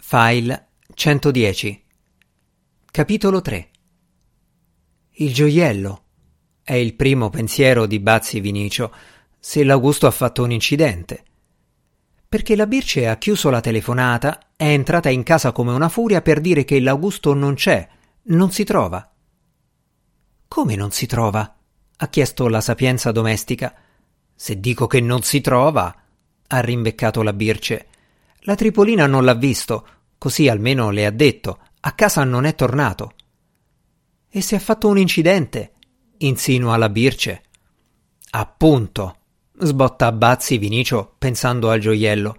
File 110 Capitolo 3 Il gioiello è il primo pensiero di Bazzi Vinicio se l'Augusto ha fatto un incidente. Perché la Birce ha chiuso la telefonata, è entrata in casa come una furia per dire che l'Augusto non c'è, non si trova. Come non si trova? ha chiesto la sapienza domestica. Se dico che non si trova, ha rimbeccato la Birce. La Tripolina non l'ha visto, Così almeno le ha detto. A casa non è tornato. E se ha fatto un incidente? insinua la Birce. Appunto, sbotta Bazzi Vinicio pensando al gioiello.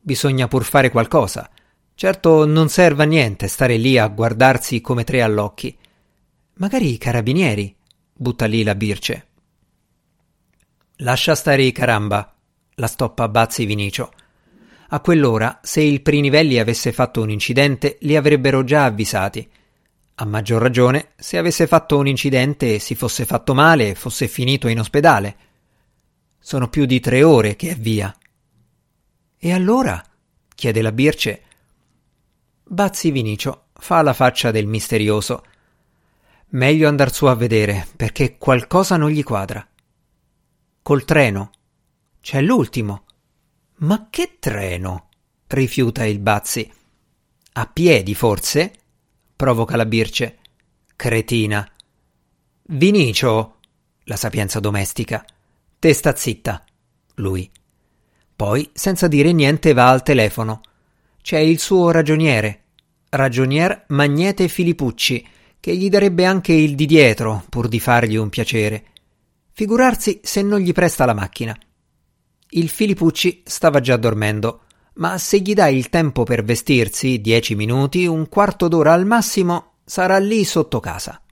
Bisogna pur fare qualcosa. Certo non serve a niente stare lì a guardarsi come tre all'occhi. Magari i carabinieri, butta lì la Birce. Lascia stare i caramba, la stoppa Bazzi Vinicio. A quell'ora, se il Prinivelli avesse fatto un incidente, li avrebbero già avvisati. A maggior ragione, se avesse fatto un incidente e si fosse fatto male e fosse finito in ospedale. Sono più di tre ore che è via. E allora? chiede la Birce. Bazzi Vinicio fa la faccia del misterioso. Meglio andar su a vedere, perché qualcosa non gli quadra. Col treno. C'è l'ultimo. Ma che treno? rifiuta il Bazzi. A piedi, forse? provoca la Birce. Cretina. Vinicio, la sapienza domestica. Te sta zitta. Lui. Poi, senza dire niente, va al telefono. C'è il suo ragioniere, ragionier Magnete Filippucci, che gli darebbe anche il di dietro, pur di fargli un piacere. Figurarsi se non gli presta la macchina. Il Filippucci stava già dormendo, ma se gli dai il tempo per vestirsi, dieci minuti, un quarto d'ora al massimo, sarà lì sotto casa.